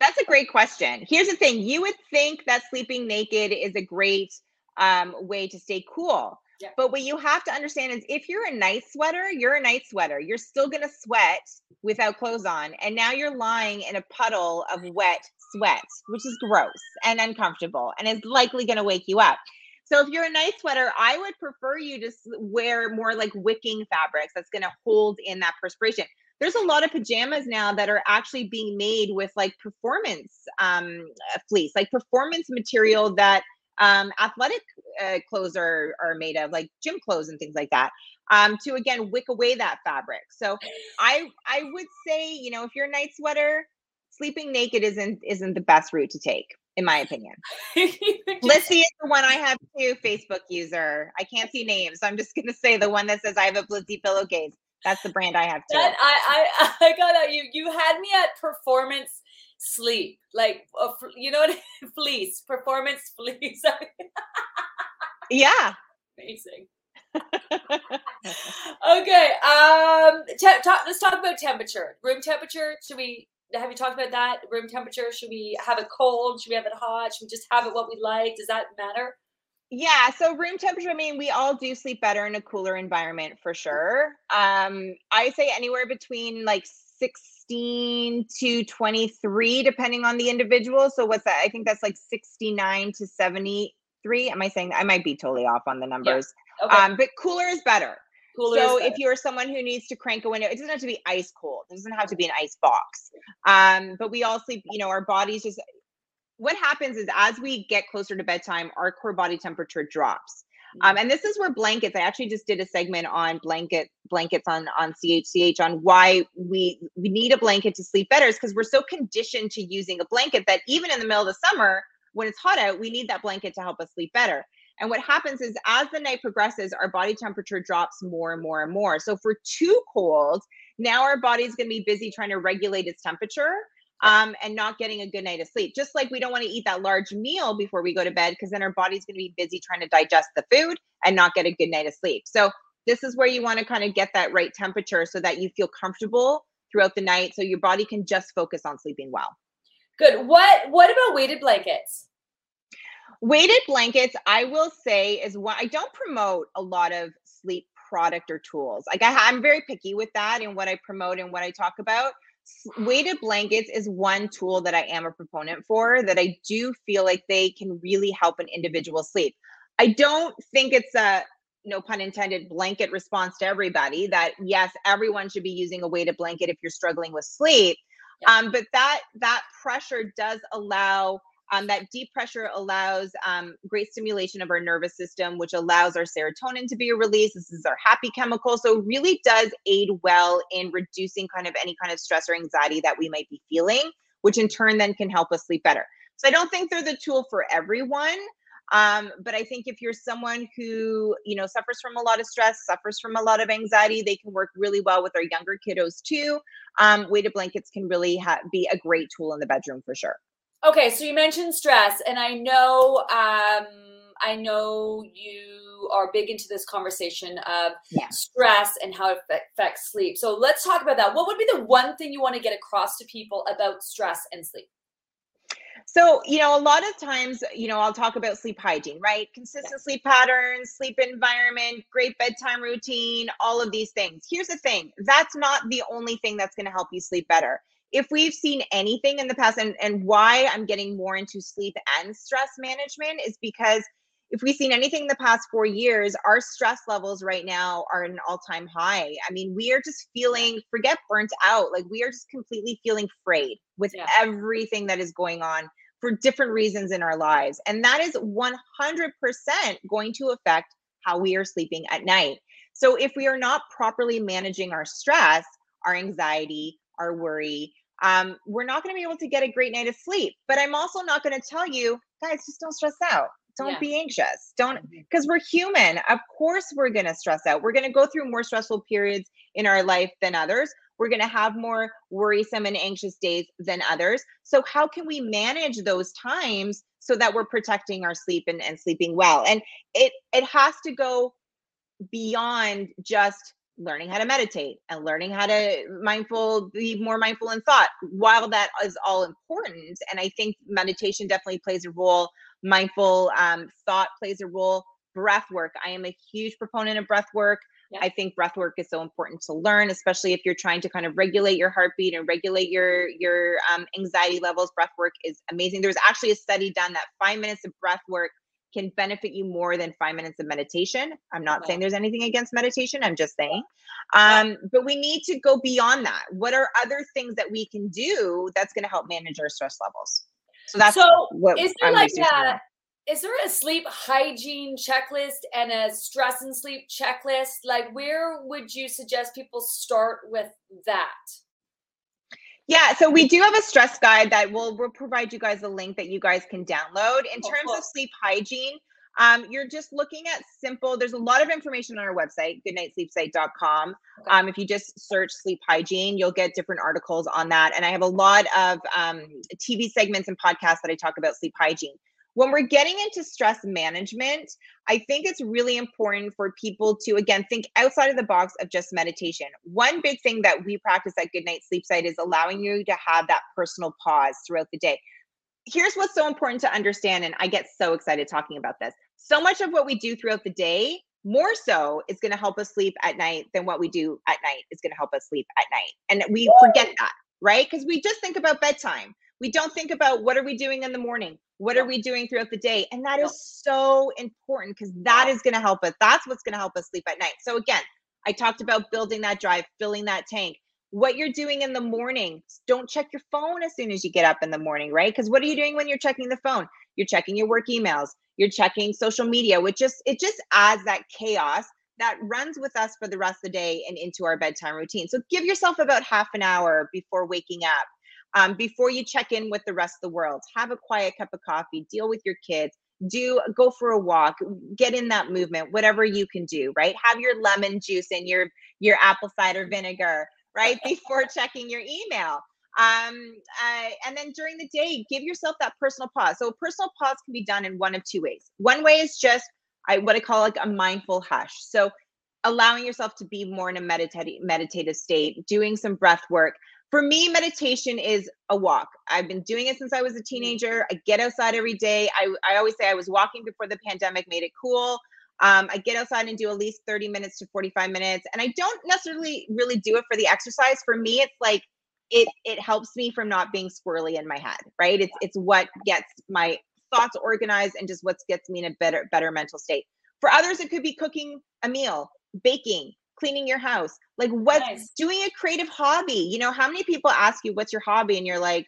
That's a great question. Here's the thing: you would think that sleeping naked is a great um, way to stay cool. Yeah. But what you have to understand is if you're a night sweater, you're a night sweater. You're still going to sweat without clothes on. And now you're lying in a puddle of wet sweat, which is gross and uncomfortable and is likely going to wake you up. So if you're a night sweater, I would prefer you to wear more like wicking fabrics that's going to hold in that perspiration. There's a lot of pajamas now that are actually being made with like performance um, fleece, like performance material that um, athletic uh, clothes are, are made of, like gym clothes and things like that, um, to again wick away that fabric. So I I would say, you know, if you're a night sweater, sleeping naked isn't isn't the best route to take, in my opinion. *laughs* Blissy is the one I have too, Facebook user. I can't see names, so I'm just gonna say the one that says I have a Blissy pillowcase. That's the brand I have too. That, I, I *laughs* I got that. You you had me at performance sleep, like uh, you know, *laughs* fleece, performance *laughs* fleece. yeah, amazing. okay, um, te- talk, let's talk about temperature. Room temperature. Should we? Have you talked about that? Room temperature. Should we have it cold? Should we have it hot? Should we just have it what we like? Does that matter? Yeah, so room temperature, I mean, we all do sleep better in a cooler environment for sure. Um, I say anywhere between like 16 to 23, depending on the individual. So what's that? I think that's like 69 to 73. Am I saying I might be totally off on the numbers? Yeah. Okay. Um, but cooler is better. Cooler so is better. if you're someone who needs to crank a window, it doesn't have to be ice cold. It doesn't have to be an ice box. Um, but we all sleep, you know, our bodies just what happens is as we get closer to bedtime, our core body temperature drops. Um, mm. and this is where blankets. I actually just did a segment on blanket blankets on on CHCH on why we we need a blanket to sleep better. Is because we're so conditioned to using a blanket that even in the middle of the summer when it's hot out, we need that blanket to help us sleep better. And what happens is as the night progresses, our body temperature drops more and more and more. So if we're too cold, now our body's going to be busy trying to regulate its temperature um, and not getting a good night of sleep. Just like we don't want to eat that large meal before we go to bed because then our body's going to be busy trying to digest the food and not get a good night of sleep. So this is where you want to kind of get that right temperature so that you feel comfortable throughout the night so your body can just focus on sleeping well. Good. What what about weighted blankets? Weighted blankets, I will say, is what I don't promote a lot of sleep product or tools. Like I, I'm very picky with that and what I promote and what I talk about weighted blankets is one tool that I am a proponent for that I do feel like they can really help an individual sleep. I don't think it's a no pun intended blanket response to everybody that yes everyone should be using a weighted blanket if you're struggling with sleep yeah. um, but that that pressure does allow Um, that deep pressure allows um, great stimulation of our nervous system, which allows our serotonin to be released. This is our happy chemical. So, really does aid well in reducing kind of any kind of stress or anxiety that we might be feeling, which in turn then can help us sleep better. So, I don't think they're the tool for everyone. Um, but I think if you're someone who, you know, suffers from a lot of stress, suffers from a lot of anxiety, they can work really well with our younger kiddos too. Um, weighted blankets can really ha- be a great tool in the bedroom for sure. Okay, so you mentioned stress, and I know um, I know you are big into this conversation of yeah. stress and how it affects sleep. So let's talk about that. What would be the one thing you want to get across to people about stress and sleep? So, you know, a lot of times, you know, I'll talk about sleep hygiene, right? Consistent sleep patterns, sleep environment, great bedtime routine, all of these things. Here's the thing that's not the only thing that's going to help you sleep better if we've seen anything in the past and, and why i'm getting more into sleep and stress management is because if we've seen anything in the past four years our stress levels right now are at an all-time high. I mean we are just feeling forget burnt out like we are just completely feeling frayed with yeah. everything that is going on for different reasons in our lives. And that is 100% going to affect how we are sleeping at night. So if we are not properly managing our stress our anxiety our worry, um, we're not going to be able to get a great night of sleep. But I'm also not going to tell you, guys, just don't stress out. Don't yeah. be anxious. Don't, because we're human. Of course, we're going to stress out. We're going to go through more stressful periods in our life than others. We're going to have more worrisome and anxious days than others. So, how can we manage those times so that we're protecting our sleep and, and sleeping well? And it it has to go beyond just learning how to meditate and learning how to mindful be more mindful in thought while that is all important and i think meditation definitely plays a role mindful um, thought plays a role. Breath work i am a huge proponent of breath work. Yeah. i think breath work is so important to learn especially if you're trying to kind of regulate your heartbeat and regulate your your um, anxiety levels. Breath work is amazing. There was actually a study done that five minutes of breath work can benefit you more than five minutes of meditation. I'm not saying there's anything against meditation. I'm just saying. Um, but we need to go beyond that. What are other things that we can do that's going to help manage our stress levels? So that's so what is there I'm like a, is there a sleep hygiene checklist and a stress and sleep checklist? Like where would you suggest people start with that? Yeah, so we do have a stress guide that will we'll provide you guys a link that you guys can download. In oh, terms cool. of sleep hygiene, um, you're just looking at simple. There's a lot of information on our website, goodnightsleepsite.com. Okay. Um, if you just search sleep hygiene, you'll get different articles on that. And I have a lot of um, TV segments and podcasts that I talk about sleep hygiene when we're getting into stress management, I think it's really important for people to, again, think outside of the box of just meditation. One big thing that we practice at Goodnight Sleep Site is allowing you to have that personal pause throughout the day. Here's what's so important to understand, and I get so excited talking about this. So much of what we do throughout the day, more so, is going to help us sleep at night than what we do at night is going to help us sleep at night. And we forget that, right? Because we just think about bedtime. We don't think about what are we doing in the morning? What are we doing throughout the day? And that is so important because that is going to help us. That's what's going to help us sleep at night. So, again, I talked about building that drive, filling that tank. What you're doing in the morning, don't check your phone as soon as you get up in the morning, right? Because what are you doing when you're checking the phone? You're checking your work emails, you're checking social media, which just it just adds that chaos that runs with us for the rest of the day and into our bedtime routine. So give yourself about half an hour before waking up um, before you check in with the rest of the world. Have a quiet cup of coffee deal with your kids do go for a walk get in that movement whatever you can do right? Have your lemon juice and your your apple cider vinegar right? *laughs* Before checking your email. Um uh, and then during the day give yourself that personal pause. So a personal pause can be done in one of two ways. One way is just I, what i call like a mindful hush. So allowing yourself to be more in a meditative meditative state doing some breath work for me, meditation is a walk. I've been doing it since I was a teenager. I get outside every day. I, I always say I was walking before the pandemic made it cool. Um, I get outside and do at least 30 minutes to 45 minutes. And I don't necessarily really do it for the exercise. For me, it's like it it helps me from not being squirrely in my head, right? It's it's what gets my thoughts organized and just what gets me in a better better mental state. For others, it could be cooking a meal, baking, cleaning your house like what's nice. doing a creative hobby you know how many people ask you what's your hobby and you're like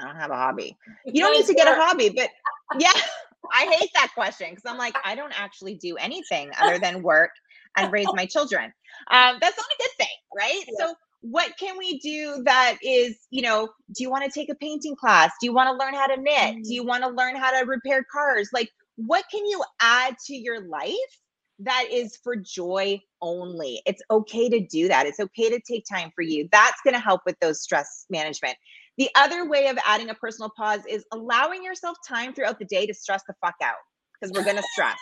I don't have a hobby. You don't need to get a hobby, but yeah, *laughs* I hate that question because I'm like, I don't actually do anything other than work and raise my children. Um, that's not a good thing, right? Yeah. So what can we do that is, you know, do you want to take a painting class? Do you want to learn how to knit? Mm. Do you want to learn how to repair cars? Like, what can you add to your life that is for joy only? It's okay to do that. It's okay to take time for you. That's going to help with those stress management. The other way of adding a personal pause is allowing yourself time throughout the day to stress the fuck out because we're going to stress.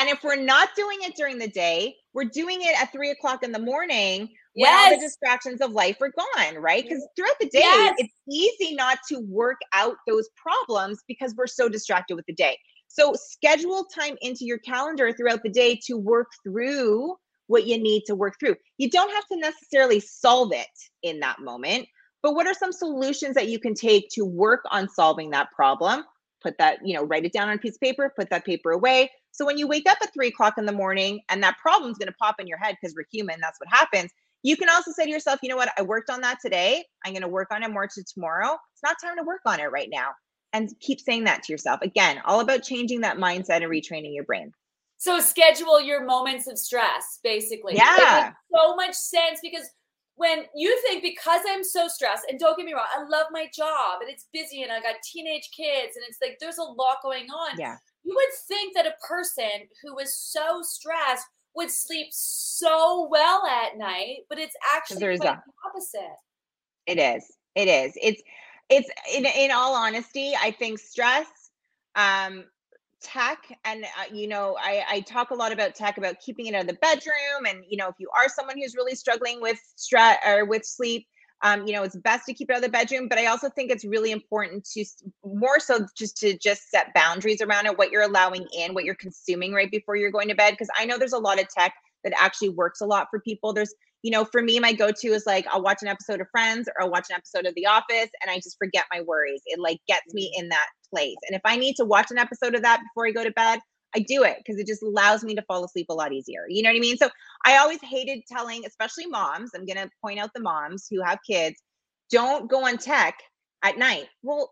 And if we're not doing it during the day, we're doing it at three o'clock in the morning yes. when all the distractions of life are gone, right? Because throughout the day, yes. it's easy not to work out those problems because we're so distracted with the day. So schedule time into your calendar throughout the day to work through what you need to work through. You don't have to necessarily solve it in that moment, but what are some solutions that you can take to work on solving that problem? Put that, you know, write it down on a piece of paper, put that paper away. So when you wake up at three o'clock in the morning and that problem's to pop in your head because we're human, that's what happens. You can also say to yourself, you know what? I worked on that today. I'm to work on it more to tomorrow. It's not time to work on it right now. And keep saying that to yourself. Again, all about changing that mindset and retraining your brain. So schedule your moments of stress, basically. Yeah. so much sense because when you think because I'm so stressed, and don't get me wrong, I love my job and it's busy and I got teenage kids and it's like there's a lot going on. Yeah. You would think that a person who is so stressed would sleep so well at night, but it's actually the opposite. It is. It is. It's it's in in all honesty, I think stress um tech and uh, you know I, I talk a lot about tech about keeping it out of the bedroom and you know if you are someone who's really struggling with stress or with sleep um, you know it's best to keep it out of the bedroom but i also think it's really important to more so just to just set boundaries around it what you're allowing in what you're consuming right before you're going to bed because i know there's a lot of tech that actually works a lot for people. There's you know for me my go-to is like i'll watch an episode of friends or i'll watch an episode of the office and i just forget my worries it like gets me mm-hmm. in that place and if i need to watch an episode of that before i go to bed I do it because it just allows me to fall asleep a lot easier. You know what I mean? So I always hated telling, especially moms, I'm going to point out the moms who have kids, don't go on tech at night. Well,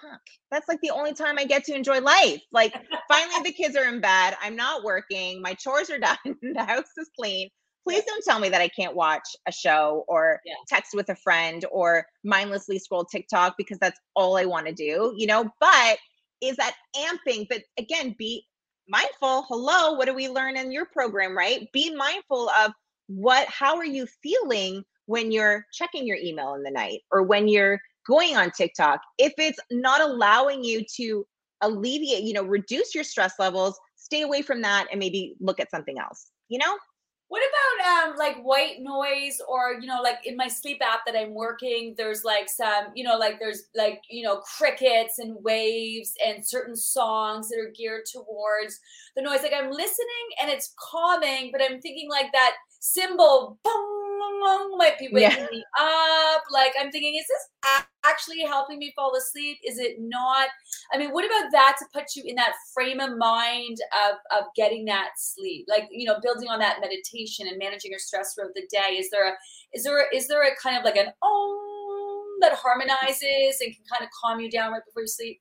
fuck, that's like the only time I get to enjoy life. Like finally the kids are in bed. I'm not working. My chores are *laughs* done. the house is clean. Please don't tell me that I can't watch a show or yeah. text with a friend or mindlessly scroll TikTok because that's all I want to do, you know? But is that amping? But again, be mindful hello what do we learn in your program right be mindful of what how are you feeling when you're checking your email in the night or when you're going on tiktok if it's not allowing you to alleviate you know reduce your stress levels stay away from that and maybe look at something else you know what about um like white noise or you know like in my sleep app that I'm working there's like some you know like there's like you know crickets and waves and certain songs that are geared towards the noise. Like I'm listening and it's calming but I'm thinking like that cymbal boom might be waking yeah. me up. Like I'm thinking, is this actually helping me fall asleep? Is it not? I mean, what about that to put you in that frame of mind of of getting that sleep? Like you know, building on that meditation and managing your stress throughout the day. Is there a is there a, is there a kind of like an om that harmonizes and can kind of calm you down right before you sleep?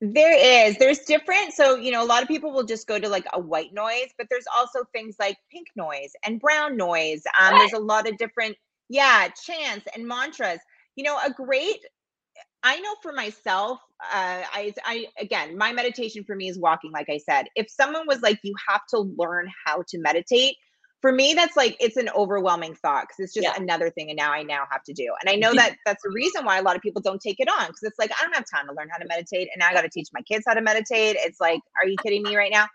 There is. There's different. So, you know, a lot of people will just go to like a white noise, but there's also things like pink noise and brown noise. Um, there's a lot of different, yeah, chants and mantras. You know, a great I know for myself, uh, I, I again, my meditation for me is walking. Like I said, if someone was like, you have to learn how to meditate, for me that's like it's an overwhelming thought because it's just yeah. another thing and now i now have to do and i know that that's the reason why a lot of people don't take it on because it's like i don't have time to learn how to meditate and now i got to teach my kids how to meditate it's like are you kidding me right now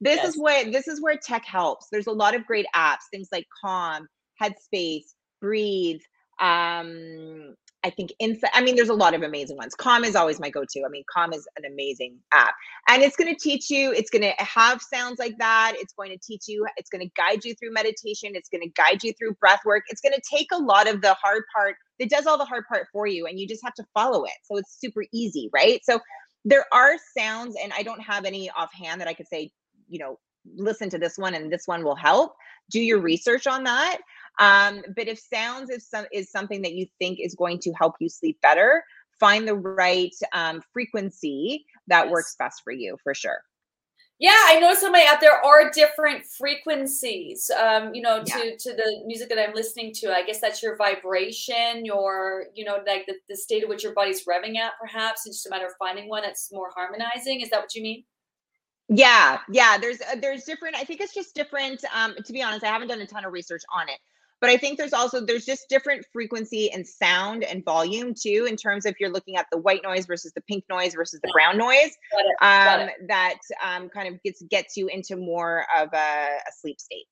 this yes. is where this is where tech helps there's a lot of great apps things like calm headspace breathe um I think Insight. I mean, there's a lot of amazing ones. Calm is always my go-to. I mean, Calm is an amazing app, and it's going to teach you. It's going to have sounds like that. It's going to teach you. It's going to guide you through meditation. It's going to guide you through breath work. It's going to take a lot of the hard part. It does all the hard part for you, and you just have to follow it. So it's super easy, right? So there are sounds, and I don't have any offhand that I could say. You know, listen to this one, and this one will help. Do your research on that. Um, but if sounds is some is something that you think is going to help you sleep better, find the right um, frequency that yes. works best for you for sure. Yeah, I know somebody out there are different frequencies. Um, you know, to yeah. to the music that I'm listening to. I guess that's your vibration, your you know, like the, the state of which your body's revving at. Perhaps it's just a matter of finding one that's more harmonizing. Is that what you mean? Yeah, yeah. There's uh, there's different. I think it's just different. Um, to be honest, I haven't done a ton of research on it, but I think there's also there's just different frequency and sound and volume too in terms of if you're looking at the white noise versus the pink noise versus the brown noise. Got it, got um, it. That um, kind of gets gets you into more of a, a sleep state.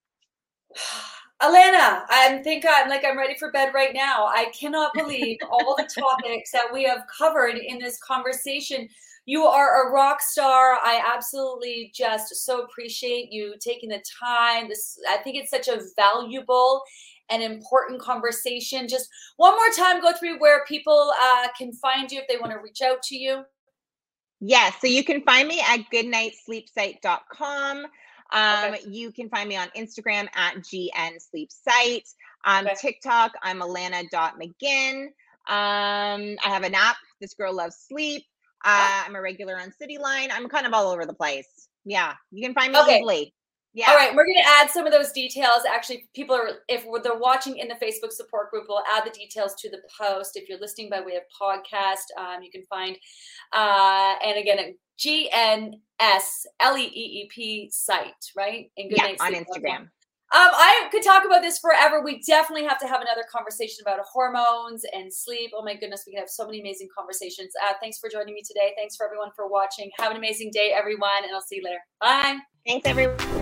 *sighs* *sighs* *sighs* Alanna, I think I'm like I'm ready for bed right now. I cannot believe all the topics that we have covered in this conversation. You are a rock star. I absolutely just so appreciate you taking the time. This I think it's such a valuable and important conversation. Just one more time, go through where people uh, can find you if they want to reach out to you. Yes, so you can find me at goodnightsleepsite.com. Um, okay. You can find me on Instagram at gnsleepsite. Um, okay. TikTok, I'm alana.mcginn. Um, I have an app, This Girl Loves Sleep. Uh, I'm a regular on Cityline. I'm kind of all over the place. Yeah, you can find me okay. easily. Yeah. All right, we're going to add some of those details. Actually, people are if they're watching in the Facebook support group, we'll add the details to the post. If you're listening by way of podcast, um, you can find uh, and again at G N S L E E E P site, right? And good yeah, on Instagram. Um, I could talk about this forever. We definitely have to have another conversation about hormones and sleep. Oh my goodness, we can have so many amazing conversations. Uh, thanks for joining me today. Thanks for everyone for watching. Have an amazing day, everyone, and I'll see you later. Bye. Thanks, everyone.